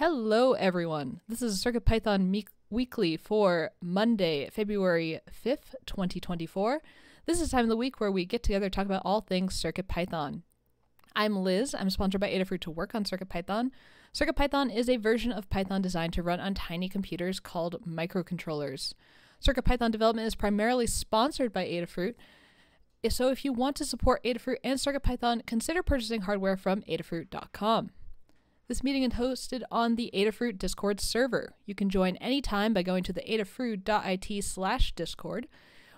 Hello, everyone. This is CircuitPython Me- Weekly for Monday, February 5th, 2024. This is the time of the week where we get together to talk about all things CircuitPython. I'm Liz. I'm sponsored by Adafruit to work on CircuitPython. CircuitPython is a version of Python designed to run on tiny computers called microcontrollers. CircuitPython development is primarily sponsored by Adafruit. So if you want to support Adafruit and CircuitPython, consider purchasing hardware from adafruit.com. This meeting is hosted on the Adafruit Discord server. You can join anytime by going to the adafruit.it slash discord.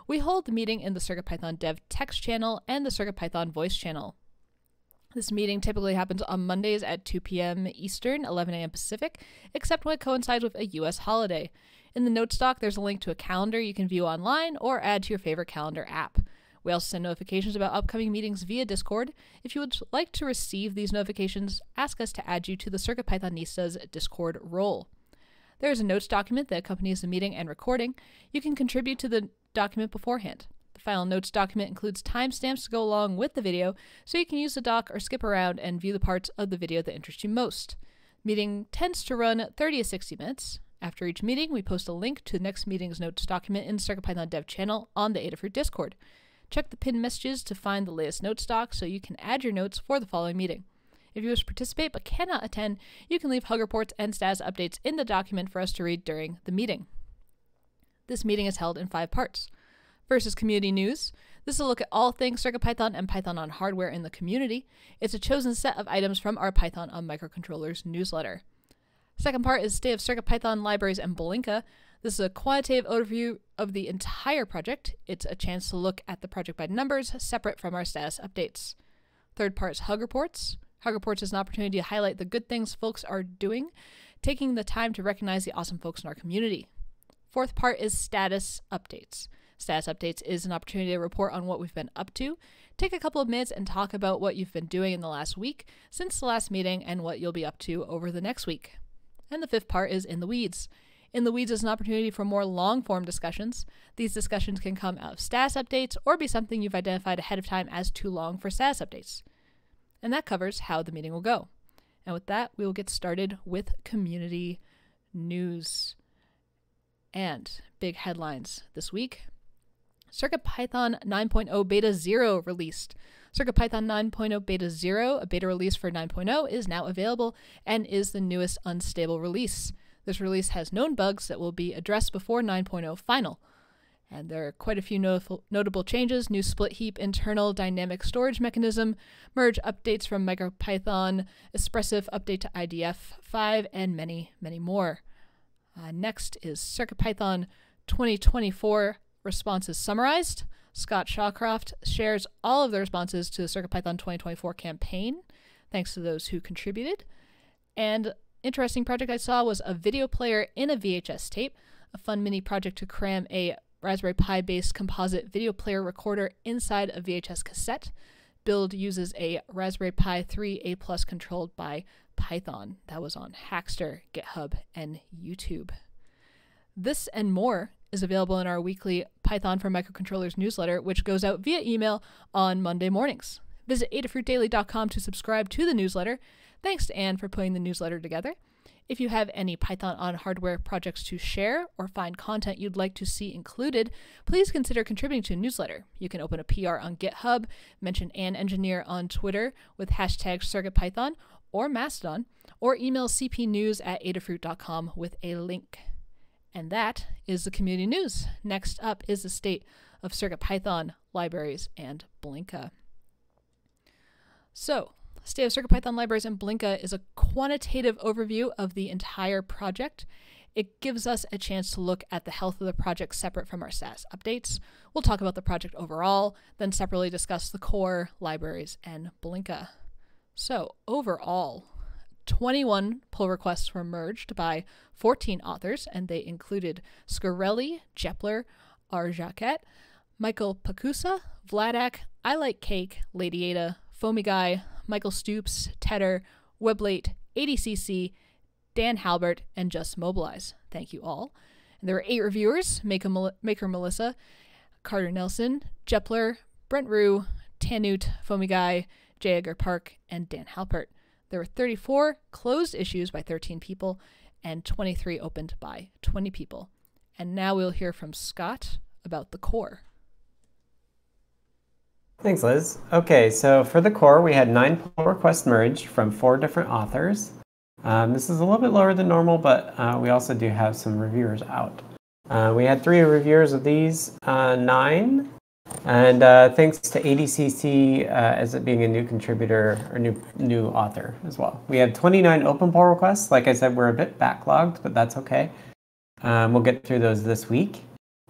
We hold the meeting in the CircuitPython dev text channel and the CircuitPython voice channel. This meeting typically happens on Mondays at 2 p.m. Eastern, 11 a.m. Pacific, except when it coincides with a U.S. holiday. In the notes doc, there's a link to a calendar you can view online or add to your favorite calendar app. We also send notifications about upcoming meetings via Discord. If you would like to receive these notifications, ask us to add you to the CircuitPythonistas Discord role. There is a notes document that accompanies the meeting and recording. You can contribute to the document beforehand. The final notes document includes timestamps to go along with the video, so you can use the doc or skip around and view the parts of the video that interest you most. Meeting tends to run 30 to 60 minutes. After each meeting, we post a link to the next meeting's notes document in the CircuitPython dev channel on the Adafruit Discord. Check the pinned messages to find the latest notes doc so you can add your notes for the following meeting. If you wish to participate but cannot attend, you can leave hug reports and status updates in the document for us to read during the meeting. This meeting is held in five parts. First is community news. This is a look at all things CircuitPython and Python on hardware in the community. It's a chosen set of items from our Python on Microcontrollers newsletter. Second part is State of CircuitPython libraries and Blinka. This is a quantitative overview of the entire project. It's a chance to look at the project by numbers, separate from our status updates. Third part is Hug Reports. Hug Reports is an opportunity to highlight the good things folks are doing, taking the time to recognize the awesome folks in our community. Fourth part is Status Updates. Status Updates is an opportunity to report on what we've been up to. Take a couple of minutes and talk about what you've been doing in the last week since the last meeting and what you'll be up to over the next week. And the fifth part is In the Weeds. In the Weeds is an opportunity for more long form discussions. These discussions can come out of status updates or be something you've identified ahead of time as too long for status updates. And that covers how the meeting will go. And with that, we will get started with community news. And big headlines this week CircuitPython 9.0 Beta 0 released. CircuitPython 9.0 Beta 0, a beta release for 9.0, is now available and is the newest unstable release. This release has known bugs that will be addressed before 9.0 final. And there are quite a few notable, changes new split heap, internal dynamic storage mechanism, merge updates from MicroPython, Espressif update to IDF 5, and many, many more. Uh, next is CircuitPython 2024 responses summarized. Scott Shawcroft shares all of the responses to the CircuitPython 2024 campaign. Thanks to those who contributed. And interesting project I saw was a video player in a VHS tape, a fun mini project to cram a Raspberry Pi based composite video player recorder inside a VHS cassette. Build uses a Raspberry Pi 3A Plus controlled by Python. That was on Hackster, GitHub, and YouTube. This and more is available in our weekly Python for Microcontrollers newsletter, which goes out via email on Monday mornings. Visit adafruitdaily.com to subscribe to the newsletter. Thanks to Anne for putting the newsletter together. If you have any Python on hardware projects to share or find content you'd like to see included, please consider contributing to a newsletter. You can open a PR on GitHub, mention Anne Engineer on Twitter with hashtag CircuitPython or Mastodon, or email cpnews at adafruit.com with a link. And that is the community news. Next up is the state of CircuitPython libraries and Blinka. So, State of CircuitPython libraries and Blinka is a quantitative overview of the entire project. It gives us a chance to look at the health of the project separate from our status updates. We'll talk about the project overall, then separately discuss the core, libraries, and Blinka. So, overall, 21 pull requests were merged by 14 authors, and they included Scarelli, Jepler, Arjaket, Michael Pacusa, Vladak, I Like Cake, Lady Ada, Foamy Guy, Michael Stoops, Tedder, Weblate, ADCC, Dan Halbert, and Just Mobilize. Thank you all. And there were eight reviewers Maker, Melissa, Carter Nelson, Jepler, Brent Rue, tannewt, Foamy Guy, J. Edgar Park, and Dan Halbert. There were 34 closed issues by 13 people and 23 opened by 20 people. And now we'll hear from Scott about the core. Thanks, Liz. Okay, so for the core, we had nine pull requests merged from four different authors. Um, this is a little bit lower than normal, but uh, we also do have some reviewers out. Uh, we had three reviewers of these uh, nine, and uh, thanks to ADCC uh, as it being a new contributor or new new author as well. We had 29 open pull requests. Like I said, we're a bit backlogged, but that's okay. Um, we'll get through those this week.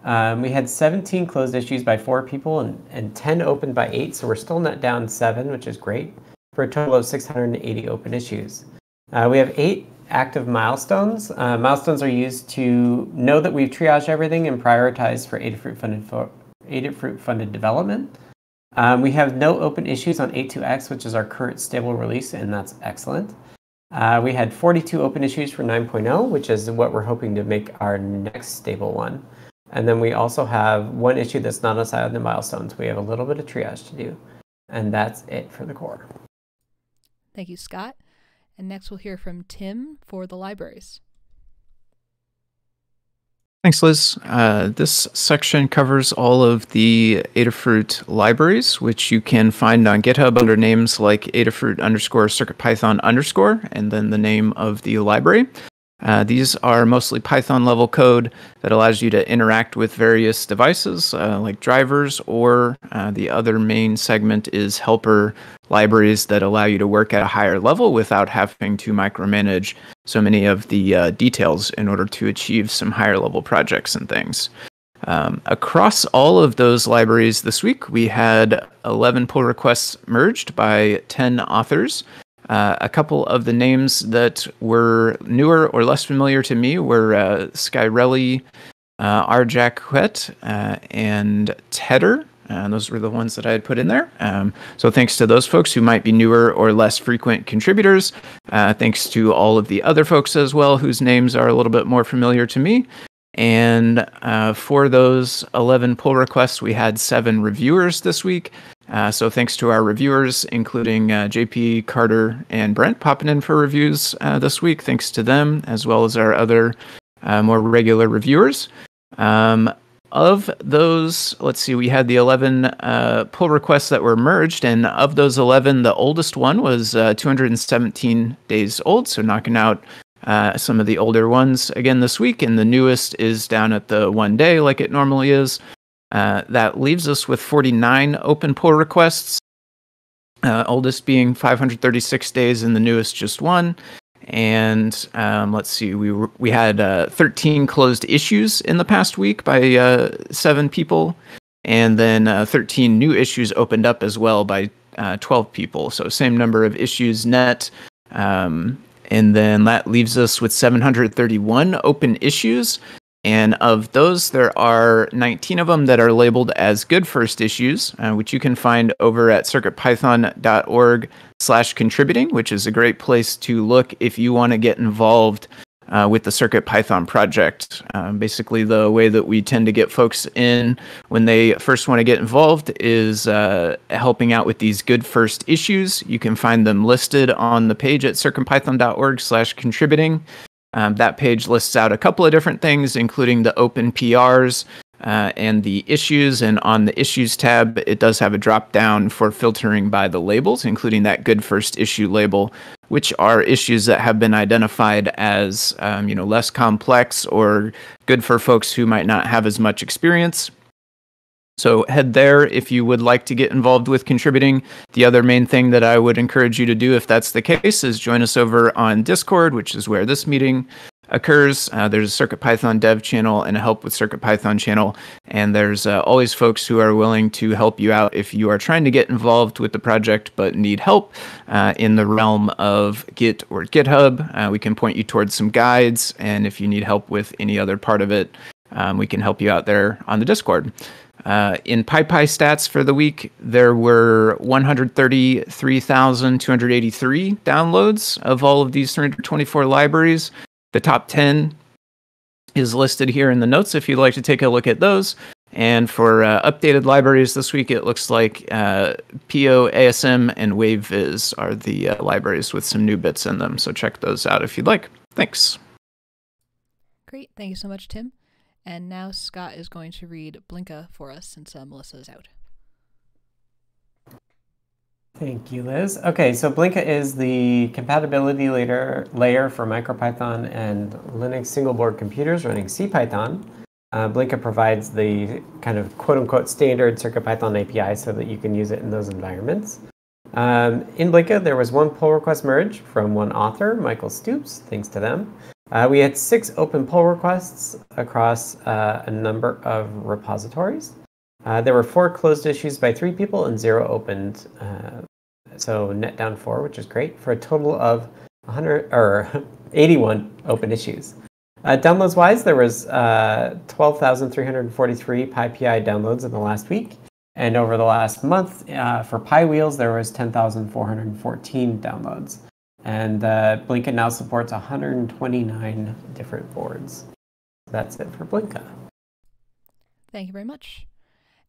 Um, we had 17 closed issues by four people and, and 10 opened by eight, so we're still net down seven, which is great, for a total of 680 open issues. Uh, we have eight active milestones. Uh, milestones are used to know that we've triaged everything and prioritized for Adafruit funded, for Adafruit funded development. Um, we have no open issues on 8.2x, which is our current stable release, and that's excellent. Uh, we had 42 open issues for 9.0, which is what we're hoping to make our next stable one. And then we also have one issue that's not outside of the milestones. We have a little bit of triage to do. And that's it for the core. Thank you, Scott. And next we'll hear from Tim for the libraries. Thanks, Liz. Uh, this section covers all of the Adafruit libraries, which you can find on GitHub under names like Adafruit underscore CircuitPython underscore, and then the name of the library. Uh, these are mostly Python level code that allows you to interact with various devices uh, like drivers, or uh, the other main segment is helper libraries that allow you to work at a higher level without having to micromanage so many of the uh, details in order to achieve some higher level projects and things. Um, across all of those libraries this week, we had 11 pull requests merged by 10 authors. Uh, a couple of the names that were newer or less familiar to me were uh, Skyrelli, uh, Arjaquet, uh, and Tedder. Uh, those were the ones that I had put in there. Um, so thanks to those folks who might be newer or less frequent contributors. Uh, thanks to all of the other folks as well whose names are a little bit more familiar to me. And for those 11 pull requests, we had seven reviewers this week. Uh, so thanks to our reviewers, including uh, JP, Carter, and Brent, popping in for reviews uh, this week. Thanks to them, as well as our other uh, more regular reviewers. Um, of those, let's see, we had the 11 uh, pull requests that were merged, and of those 11, the oldest one was uh, 217 days old, so knocking out some of the older ones again this week, and the newest is down at the one day like it normally is. Uh, that leaves us with 49 open pull requests, uh, oldest being 536 days and the newest just one. And um, let's see, we were, we had uh, 13 closed issues in the past week by uh, seven people, and then uh, 13 new issues opened up as well by 12 people. So same number of issues net. Um, and then that leaves us with 731 open issues. And of those, there are 19 of them that are labeled as good first issues, uh, which you can find over at circuitpython.org slash contributing, which is a great place to look if you want to get involved uh, with the CircuitPython project. Um, basically, the way that we tend to get folks in when they first want to get involved is uh, helping out with these good first issues. You can find them listed on the page at circuitpython.org slash contributing. Um, that page lists out a couple of different things, including the open PRs uh, and the issues. And on the issues tab, it does have a drop down for filtering by the labels, including that good first issue label, which are issues that have been identified as um, you know less complex or good for folks who might not have as much experience. So head there if you would like to get involved with contributing. The other main thing that I would encourage you to do if that's the case is join us over on Discord, which is where this meeting occurs. Uh, there's a CircuitPython dev channel and a help with CircuitPython channel. And there's uh, always folks who are willing to help you out if you are trying to get involved with the project but need help uh, in the realm of Git or GitHub. Uh, we can point you towards some guides. And if you need help with any other part of it, um, we can help you out there on the Discord. Uh, in PyPI stats for the week, there were 133,283 downloads of all of these 324 libraries. The top 10 is listed here in the notes if you'd like to take a look at those. And for uh, updated libraries this week, it looks like uh, PO, ASM, and WaveViz are the uh, libraries with some new bits in them. So check those out if you'd like. Thanks. Great. Thank you so much, Tim. And now Scott is going to read Blinka for us since uh, Melissa is out. Thank you, Liz. Okay, so Blinka is the compatibility layer, layer for MicroPython and Linux single board computers running CPython. Uh, Blinka provides the kind of quote unquote standard CircuitPython API so that you can use it in those environments. Um, in Blinka, there was one pull request merge from one author, Michael Stoops, thanks to them. Uh, we had six open pull requests across uh, a number of repositories. Uh, there were four closed issues by three people and zero opened. Uh, so net down four, which is great, for a total of 100 or 81 open issues. Uh, downloads wise, there was uh, 12,343 PyPI downloads in the last week. And over the last month, for piwheels, there was 10,414 downloads. And uh, Blinka now supports 129 different boards. That's it for Blinka. Thank you very much.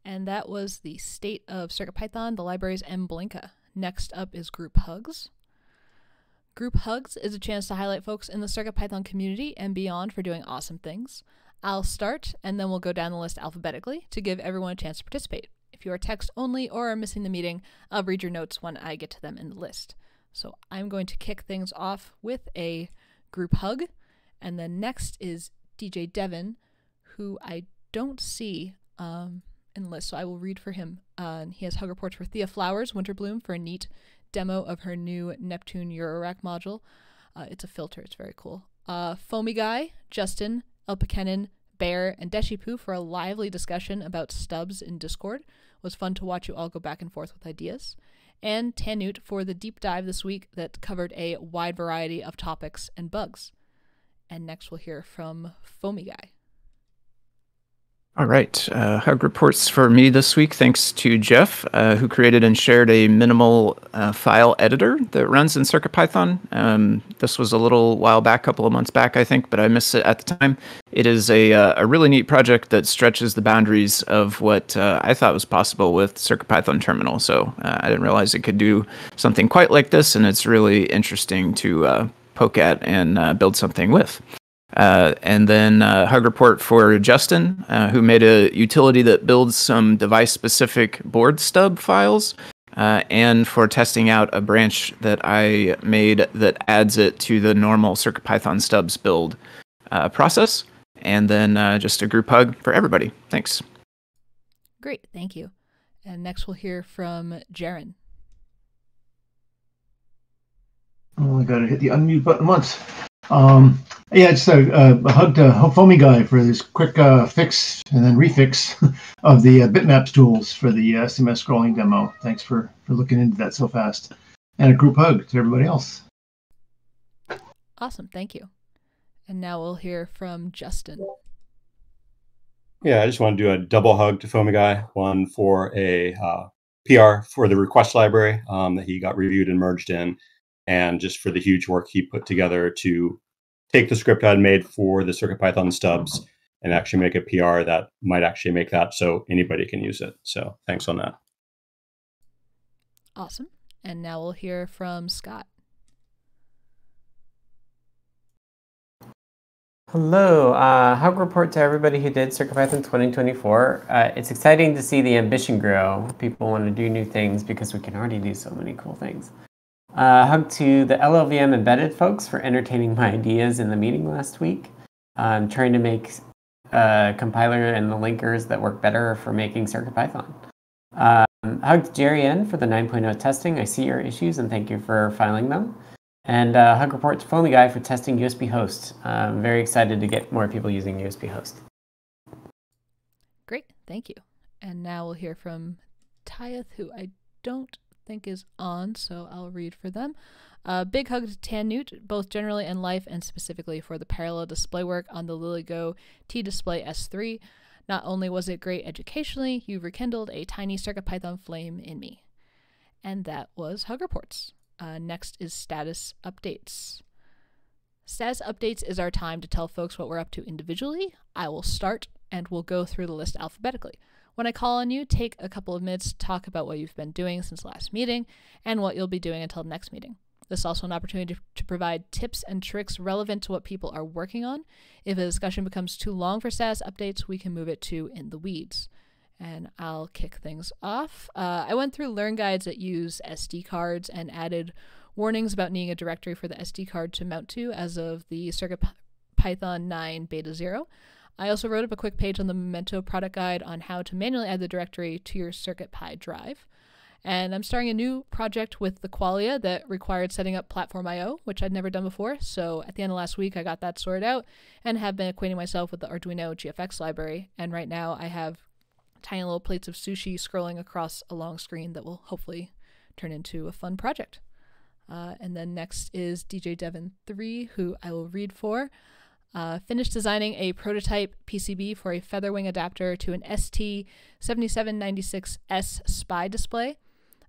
And that was the state of CircuitPython, the libraries, and Blinka. Next up is Group Hugs. Group Hugs is a chance to highlight folks in the CircuitPython community and beyond for doing awesome things. I'll start, and then we'll go down the list alphabetically to give everyone a chance to participate. If you are text only or are missing the meeting, I'll read your notes when I get to them in the list. So I'm going to kick things off with a group hug, and then next is DJ Devon, who I don't see um, in the list, so I will read for him. Uh, he has hug reports for Thea Flowers, Winter Bloom, for a neat demo of her new Neptune Eurorack module. Uh, it's a filter, it's very cool. Uh, Foamy Guy, Justin, El Bear, and Deshipu for a lively discussion about stubs in Discord. It was fun to watch you all go back and forth with ideas. And tannewt for the deep dive this week that covered a wide variety of topics and bugs. And next we'll hear from Foamy Guy. All right. Uh, hug reports for me this week, thanks to Jeff, uh, who created and shared a minimal uh, file editor that runs in CircuitPython. Um, this was a little while back, a couple of months back, I think, but I missed it at the time. It is a, uh, a really neat project that stretches the boundaries of what uh, I thought was possible with CircuitPython terminal. So uh, I didn't realize it could do something quite like this, and it's really interesting to poke at and build something with. Uh, and then uh, hug report for Justin, uh, who made a utility that builds some device-specific board stub files, uh, and for testing out a branch that I made that adds it to the normal CircuitPython stubs build uh, process. And then uh, just a group hug for everybody. Thanks. Great, thank you. And next we'll hear from Jaron. Oh, I gotta hit the unmute button once. Um, yeah, just a, a hug to Foamy Guy for this quick uh, fix and then refix of the uh, bitmaps tools for the uh, SMS scrolling demo. Thanks for, for looking into that so fast. And a group hug to everybody else. Awesome. Thank you. And now we'll hear from Justin. Yeah, I just want to do a double hug to Foamy Guy, one for a uh, PR for the request library um, that he got reviewed and merged in, and just for the huge work he put together to take the script I had made for the CircuitPython stubs and actually make a PR that might actually make that so anybody can use it. So thanks on that. Awesome. And now we'll hear from Scott. Hello, uh, hug report to everybody who did CircuitPython 2024. Uh, it's exciting to see the ambition grow. People want to do new things because we can already do so many cool things. Uh, hug to the LLVM embedded folks for entertaining my ideas in the meeting last week. I'm trying to make a uh, compiler and the linkers that work better for making CircuitPython. Um, hug to Jerry N for the 9.0 testing. I see your issues and thank you for filing them. And uh, hug report to Foamy Guy for testing USB host. I'm very excited to get more people using USB host. Great, thank you. And now we'll hear from Tyeth, who I don't think is on, so I'll read for them. Uh, big hug to tannewt, both generally in life and specifically for the parallel display work on the LilyGo T Display S3. Not only was it great educationally, you rekindled a tiny CircuitPython flame in me. And that was Hug Reports. Uh, next is status updates. Status updates is our time to tell folks what we're up to individually. I will start and we'll go through the list alphabetically. When I call on you, take a couple of minutes to talk about what you've been doing since last meeting and what you'll be doing until the next meeting. This is also an opportunity to provide tips and tricks relevant to what people are working on. If a discussion becomes too long for status updates, we can move it to in the weeds. And I'll kick things off. Uh, I went through Learn guides that use SD cards and added warnings about needing a directory for the SD card to mount to as of the CircuitPython 9 Beta 0. I also wrote up a quick page on the Memento product guide on how to manually add the directory to your CircuitPy drive. And I'm starting a new project with the Qualia that required setting up Platform IO, which I'd never done before. So at the end of last week, I got that sorted out and have been acquainting myself with the Arduino GFX library. And right now, I have tiny little plates of sushi scrolling across a long screen that will hopefully turn into a fun project. Uh, and then next is DJ Devon 3, who I will read for. Uh, finished designing a prototype PCB for a Featherwing adapter to an ST7796S SPI display.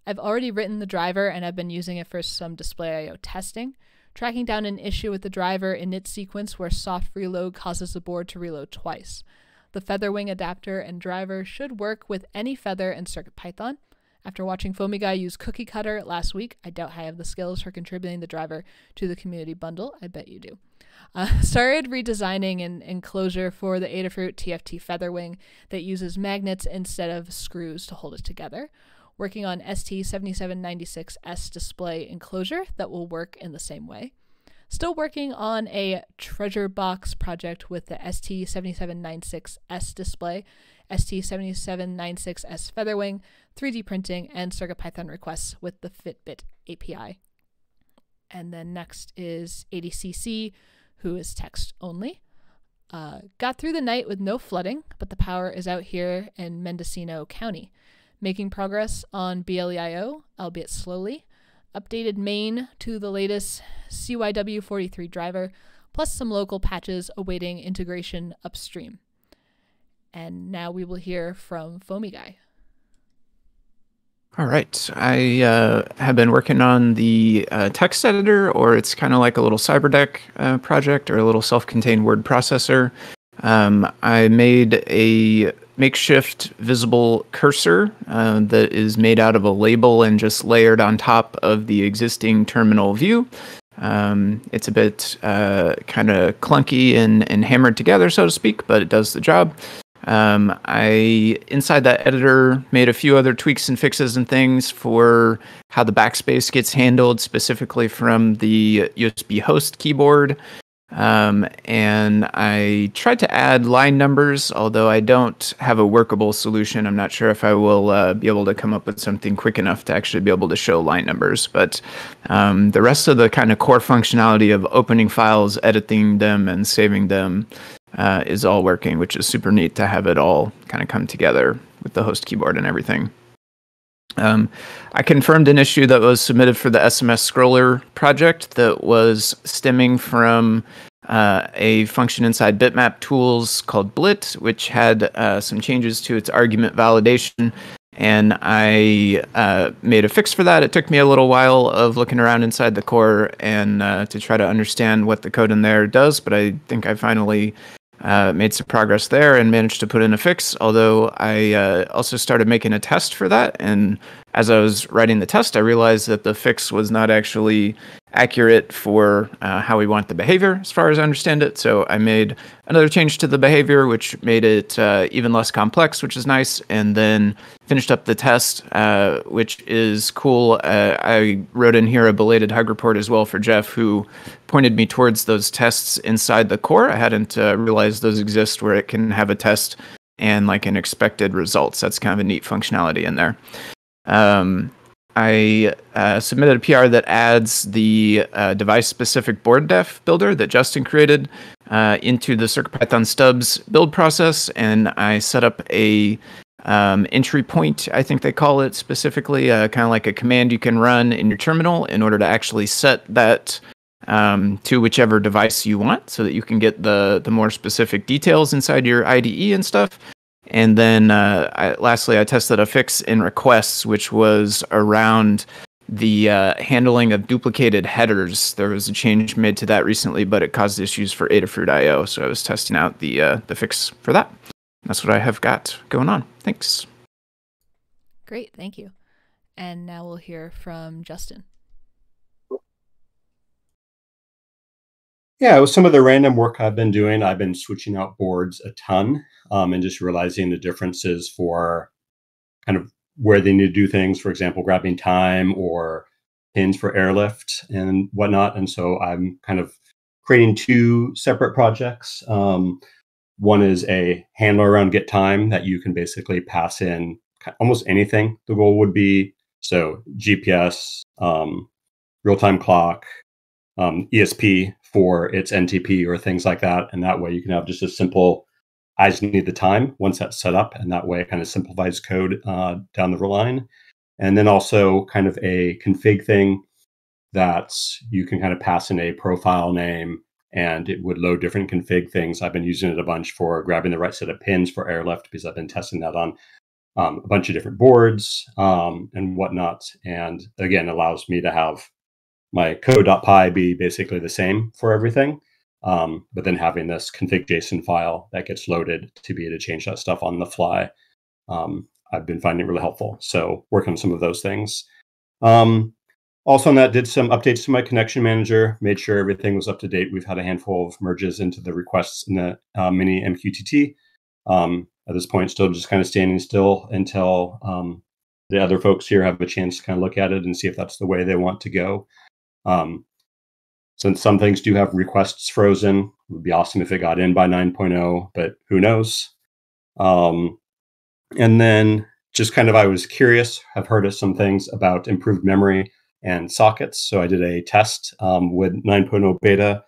I've already written the driver and I've been using it for some display I/O testing. Tracking down an issue with the driver init sequence where soft reload causes the board to reload twice. The Featherwing adapter and driver should work with any Feather and CircuitPython. After watching Foamy Guy use Cookie Cutter last week, I doubt I have the skills for contributing the driver to the community bundle. I bet you do. Uh, started redesigning an enclosure for the Adafruit TFT Featherwing that uses magnets instead of screws to hold it together working on ST7796S display enclosure that will work in the same way. Still working on a treasure box project with the ST7796S display, ST7796S Featherwing, 3D printing, and CircuitPython requests with the Fitbit API. And then next is ADCC, who is text only. Uh, got through the night with no flooding, but the power is out here in Mendocino County making progress on BLEIO, albeit slowly, updated main to the latest CYW43 driver, plus some local patches awaiting integration upstream. And now we will hear from Foamy Guy. All right. I uh, have been working on the uh, text editor, or it's kind of like a little CyberDeck uh, project or a little self contained word processor. Um, I made a makeshift visible cursor uh, that is made out of a label and just layered on top of the existing terminal view. Um, it's a bit uh, kind of clunky and, and hammered together, so to speak, but it does the job. Um, I inside that editor made a few other tweaks and fixes and things for how the backspace gets handled, specifically from the USB host keyboard. Um, and I tried to add line numbers, although I don't have a workable solution. I'm not sure if I will uh, be able to come up with something quick enough to actually be able to show line numbers. But um, the rest of the kind of core functionality of opening files, editing them, and saving them uh, is all working, which is super neat to have it all kind of come together with the host keyboard and everything. Um, I confirmed an issue that was submitted for the SMS scroller project that was stemming from uh, a function inside bitmap tools called blit, which had uh, some changes to its argument validation. And I uh, made a fix for that. It took me a little while of looking around inside the core and uh, to try to understand what the code in there does, but I think I finally uh, made some progress there and managed to put in a fix. Although I uh, also started making a test for that, and as I was writing the test, I realized that the fix was not actually accurate for uh, how we want the behavior, as far as I understand it. So I made another change to the behavior, which made it uh, even less complex, which is nice, and then finished up the test, uh, which is cool. Uh, I wrote in here a belated hug report as well for Jeff, who pointed me towards those tests inside the core. I hadn't uh, realized those exist where it can have a test and like an expected results. That's kind of a neat functionality in there. Um, I uh, submitted a PR that adds the uh, device-specific board def builder that Justin created uh, into the CircuitPython stubs build process, and I set up a um, entry point, I think they call it specifically, uh, kind of like a command you can run in your terminal in order to actually set that um, to whichever device you want, so that you can get the the more specific details inside your IDE and stuff. And then uh, I, lastly, I tested a fix in requests, which was around the uh, handling of duplicated headers. There was a change made to that recently, but it caused issues for Adafruit IO. So I was testing out the uh, the fix for that. that's what I have got going on. Thanks. Great, thank you. And now we'll hear from Justin. Yeah, with some of the random work I've been doing, I've been switching out boards a ton um, and just realizing the differences for kind of where they need to do things. For example, grabbing time or pins for airlift and whatnot. And so I'm kind of creating two separate projects. Um, one is a handler around get time that you can basically pass in almost anything the goal would be. So GPS, um, real time clock, um, ESP for its NTP or things like that. And that way you can have just a simple, I just need the time once that's set up. And that way it kind of simplifies code uh, down the line. And then also kind of a config thing that you can kind of pass in a profile name and it would load different config things. I've been using it a bunch for grabbing the right set of pins for airlift because I've been testing that on um, a bunch of different boards um, and whatnot. And again, allows me to have my code.py be basically the same for everything. Um, but then having this config JSON file that gets loaded to be able to change that stuff on the fly, um, I've been finding really helpful. So working on some of those things. Um, also on that, did some updates to my connection manager, made sure everything was up to date. We've had a handful of merges into the requests in the uh, mini MQTT. Um, at this point, still just kind of standing still until um, the other folks here have a chance to kind of look at it and see if that's the way they want to go. Um, since some things do have requests frozen, it would be awesome if it got in by 9.0, but who knows? Um, and then just kind of, I was curious, I've heard of some things about improved memory and sockets. So I did a test um, with 9.0 beta,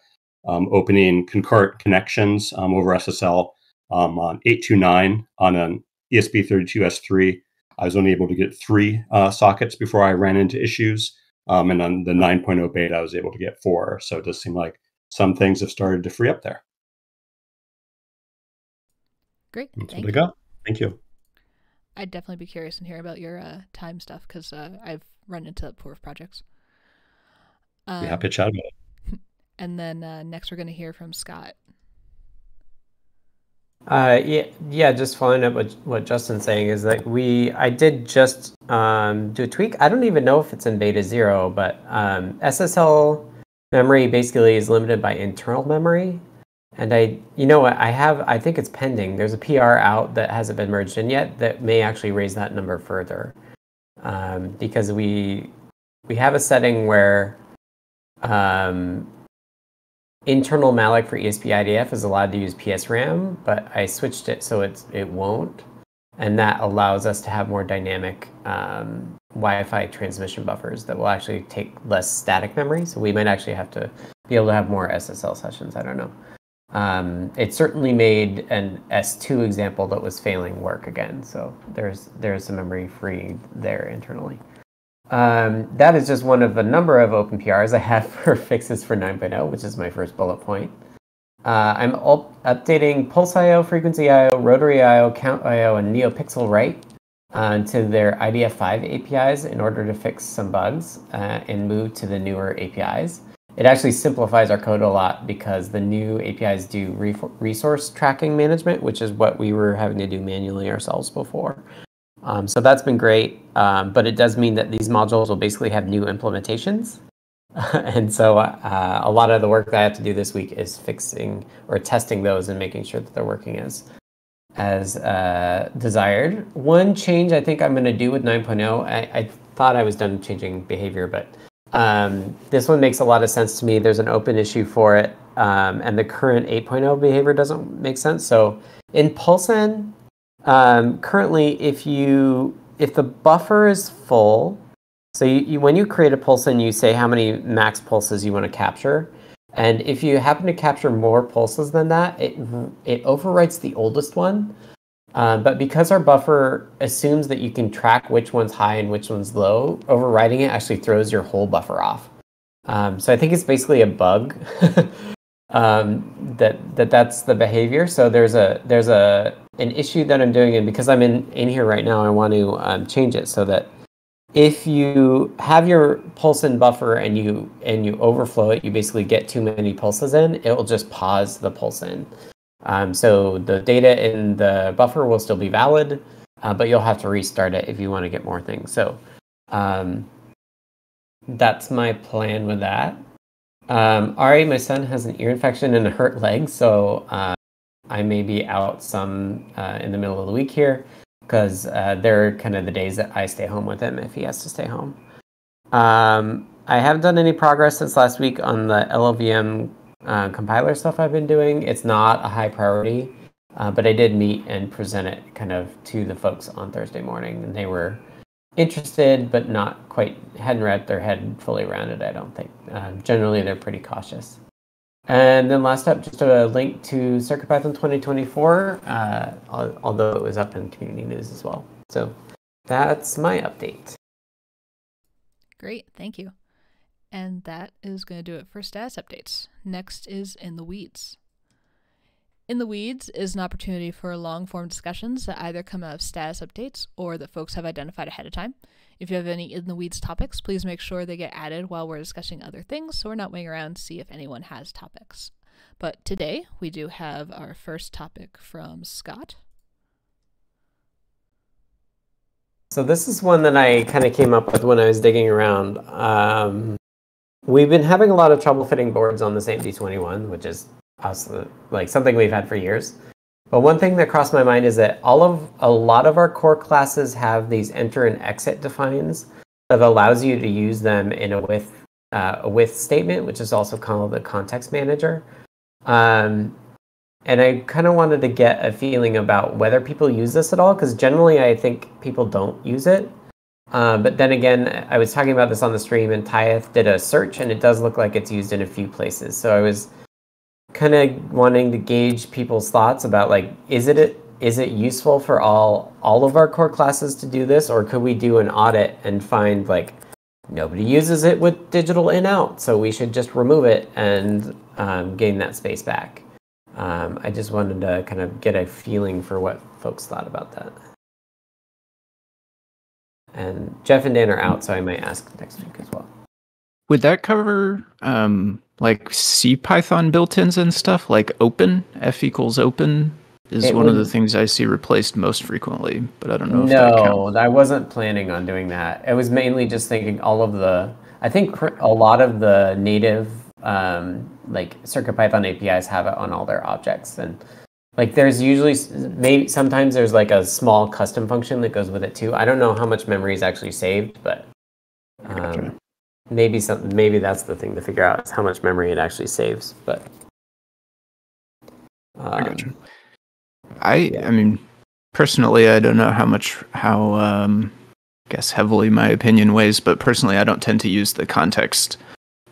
um, opening concurrent connections um, over SSL um, on 829 on an ESP32S3. I was only able to get three uh, sockets before I ran into issues. Um, and on the 9.0 beta, I was able to get four. So it does seem like some things have started to free up there. Great. That's Thank what you. I got. Thank you. I'd definitely be curious and hear about your uh, time stuff because uh, I've run into that before with projects. Um, be happy to chat about it. And then uh, next, we're going to hear from Scott. Uh, yeah, yeah. Just following up what what Justin's saying is that we I did just um, do a tweak. I don't even know if it's in beta zero, but um, SSL memory basically is limited by internal memory. And I, you know what, I have, I think it's pending. There's a PR out that hasn't been merged in yet that may actually raise that number further, um, because we we have a setting where um, internal malloc for ESP IDF is allowed to use PSRAM, but I switched it so it's it won't, and that allows us to have more dynamic um, Wi-Fi transmission buffers that will actually take less static memory. So we might actually have to be able to have more SSL sessions. I don't know. Um, it certainly made an S2 example that was failing work again. So there's there's some memory free there internally. Um, that is just one of a number of open PRs I have for fixes for 9.0, which is my first bullet point. Uh, I'm up- updating Pulse.io, Frequency.io, Rotary.io, Count.io, and NeoPixel Write uh, to their IDF5 APIs in order to fix some bugs uh, and move to the newer APIs it actually simplifies our code a lot because the new APIs do re- resource tracking management, which is what we were having to do manually ourselves before. Um, so that's been great, um, but it does mean that these modules will basically have new implementations. and so uh, a lot of the work that I have to do this week is fixing or testing those and making sure that they're working as as uh, desired. One change I think I'm going to do with 9.0, I, I thought I was done changing behavior, but um, this one makes a lot of sense to me. There's an open issue for it, um, and the current 8.0 behavior doesn't make sense. So in PulseIn, um, currently, if you if the buffer is full, so you, you, when you create a PulseIn, you say how many max pulses you want to capture, and if you happen to capture more pulses than that, it it overwrites the oldest one. Um, but because our buffer assumes that you can track which one's high and which one's low, overriding it actually throws your whole buffer off. Um, so I think it's basically a bug um, that that that's the behavior. So there's a there's a an issue that I'm doing, and because I'm in in here right now, I want to um, change it so that if you have your PulseIn buffer and you and you overflow it, you basically get too many pulses in. It will just pause the PulseIn. Um, so the data in the buffer will still be valid, uh, but you'll have to restart it if you want to get more things. So um, that's my plan with that. Um, Ari, my son has an ear infection and a hurt leg, so uh, I may be out some uh, in the middle of the week here because uh, they're kind of the days that I stay home with him if he has to stay home. Um, I haven't done any progress since last week on the LLVM uh, compiler stuff I've been doing. It's not a high priority, uh, but I did meet and present it kind of to the folks on Thursday morning, and they were interested, but not quite hadn't wrapped their head fully around it. I don't think. Uh, generally, they're pretty cautious. And then last up, just a link to CircuitPython 2024, uh, although it was up in community news as well. So that's my update. Great, thank you. And that is going to do it for status updates. Next is In the Weeds. In the Weeds is an opportunity for long form discussions that either come out of status updates or that folks have identified ahead of time. If you have any In the Weeds topics, please make sure they get added while we're discussing other things so we're not waiting around to see if anyone has topics. But today we do have our first topic from Scott. So this is one that I kind of came up with when I was digging around. Um, we've been having a lot of trouble fitting boards on the SAMD21, which is also like something we've had for years. But one thing that crossed my mind is that all of a lot of our core classes have these enter and exit defines that allows you to use them in a with uh, a with statement, which is also called the context manager. Um, and I kind of wanted to get a feeling about whether people use this at all, because generally I think people don't use it. Uh, but then again, I was talking about this on the stream, and Tyeth did a search, and it does look like it's used in a few places. So I was kind of wanting to gauge people's thoughts about like, is it is it useful for all all of our core classes to do this, or could we do an audit and find like nobody uses it with digital in out, so we should just remove it and um, gain that space back. Um, I just wanted to kind of get a feeling for what folks thought about that. And Jeff and Dan are out, so I might ask next week as well. Would that cover um, like C Python built-ins and stuff, like open f equals open is it one would, of the things I see replaced most frequently, but I don't know. If that's. No, I wasn't planning on doing that. It was mainly just thinking all of the. I think a lot of the native um, like CircuitPython APIs have it on all their objects, and like there's usually maybe sometimes there's like a small custom function that goes with it too. I don't know how much memory is actually saved, but um, gotcha maybe some maybe that's the thing to figure out is how much memory it actually saves. But um, I got you. I yeah. I mean personally I don't know how much how um I guess heavily my opinion weighs, but personally I don't tend to use the context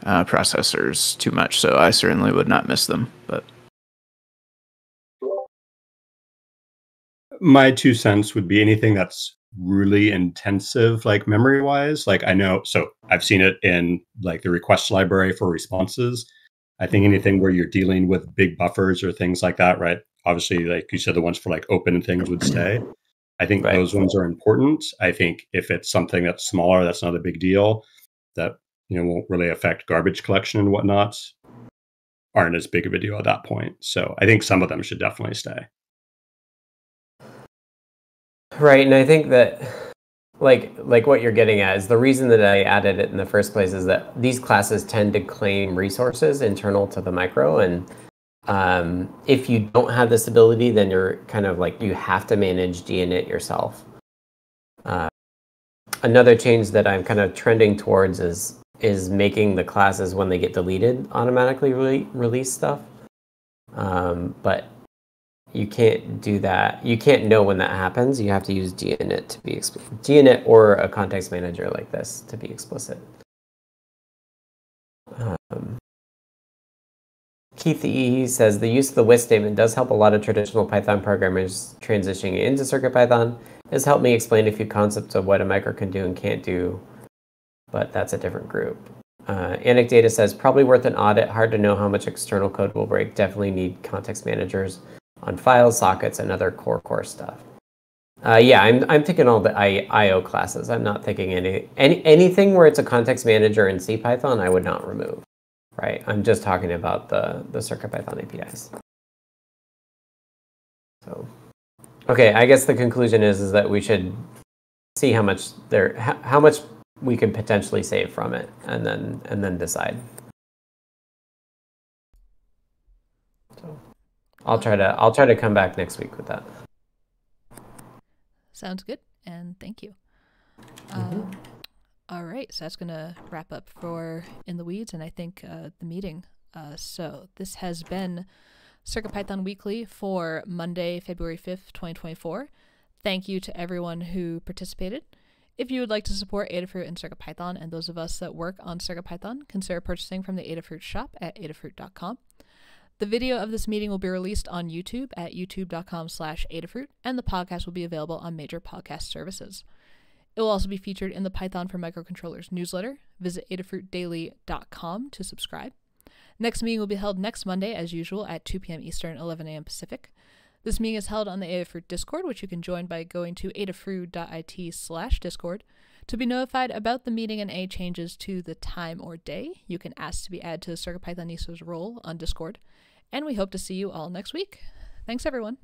uh, processors too much, so I certainly would not miss them. But my two cents would be anything that's really intensive like memory wise like i know so i've seen it in like the request library for responses. I think anything where you're dealing with big buffers or things like that right obviously like you said the ones for like open things would stay. I think right. those ones are important. I think if it's something that's smaller that's not a big deal that you know won't really affect garbage collection and whatnot aren't as big of a deal at that point. So i think some of them should definitely stay Right, and I think that like like what you're getting at is the reason that I added it in the first place is that these classes tend to claim resources internal to the micro and um, if you don't have this ability then you're kind of like you have to manage deinit yourself. Uh, another change that i'm kind of trending towards is is making the classes when they get deleted automatically re- release stuff. Um, but you can't do that. You can't know when that happens. You have to use deinit to be deinit or a context manager like this to be explicit. Um, Keith E says the use of the with statement does help a lot of traditional Python programmers transitioning into CircuitPython. Has helped me explain a few concepts of what a micro can do and can't do, but that's a different group. Uh, Anecdata says probably worth an audit. Hard to know how much external code will break. Definitely need context managers on files, sockets, and other core core stuff. Uh, yeah, I'm I'm thinking all the I, IO classes. I'm not thinking any, any anything where it's a context manager in CPython. I would not remove. Right. I'm just talking about the the CircuitPython APIs. So, okay, I guess the conclusion is is that we should see how much there how, how much we could potentially save from it and then and then decide. I'll try to I'll try to come back next week with that. Sounds good, and thank you. Um, all right, so that's gonna wrap up for in the weeds, and I think uh, the meeting. Uh, so this has been CircuitPython Weekly for Monday, February fifth, twenty twenty four. Thank you to everyone who participated. If you would like to support Adafruit and CircuitPython, and those of us that work on CircuitPython, consider purchasing from the Adafruit shop at adafruit.com. The video of this meeting will be released on YouTube at youtube.com slash Adafruit, and the podcast will be available on major podcast services. It will also be featured in the Python for Microcontrollers newsletter. Visit adafruitdaily.com to subscribe. Next meeting will be held next Monday, as usual, at 2 p.m. Eastern, 11 a.m. Pacific. This meeting is held on the Adafruit Discord, which you can join by going to adafru.it slash discord. To be notified about the meeting and any changes to the time or day, you can ask to be added to the CircuitPythonistas role on Discord. And we hope to see you all next week. Thanks, everyone.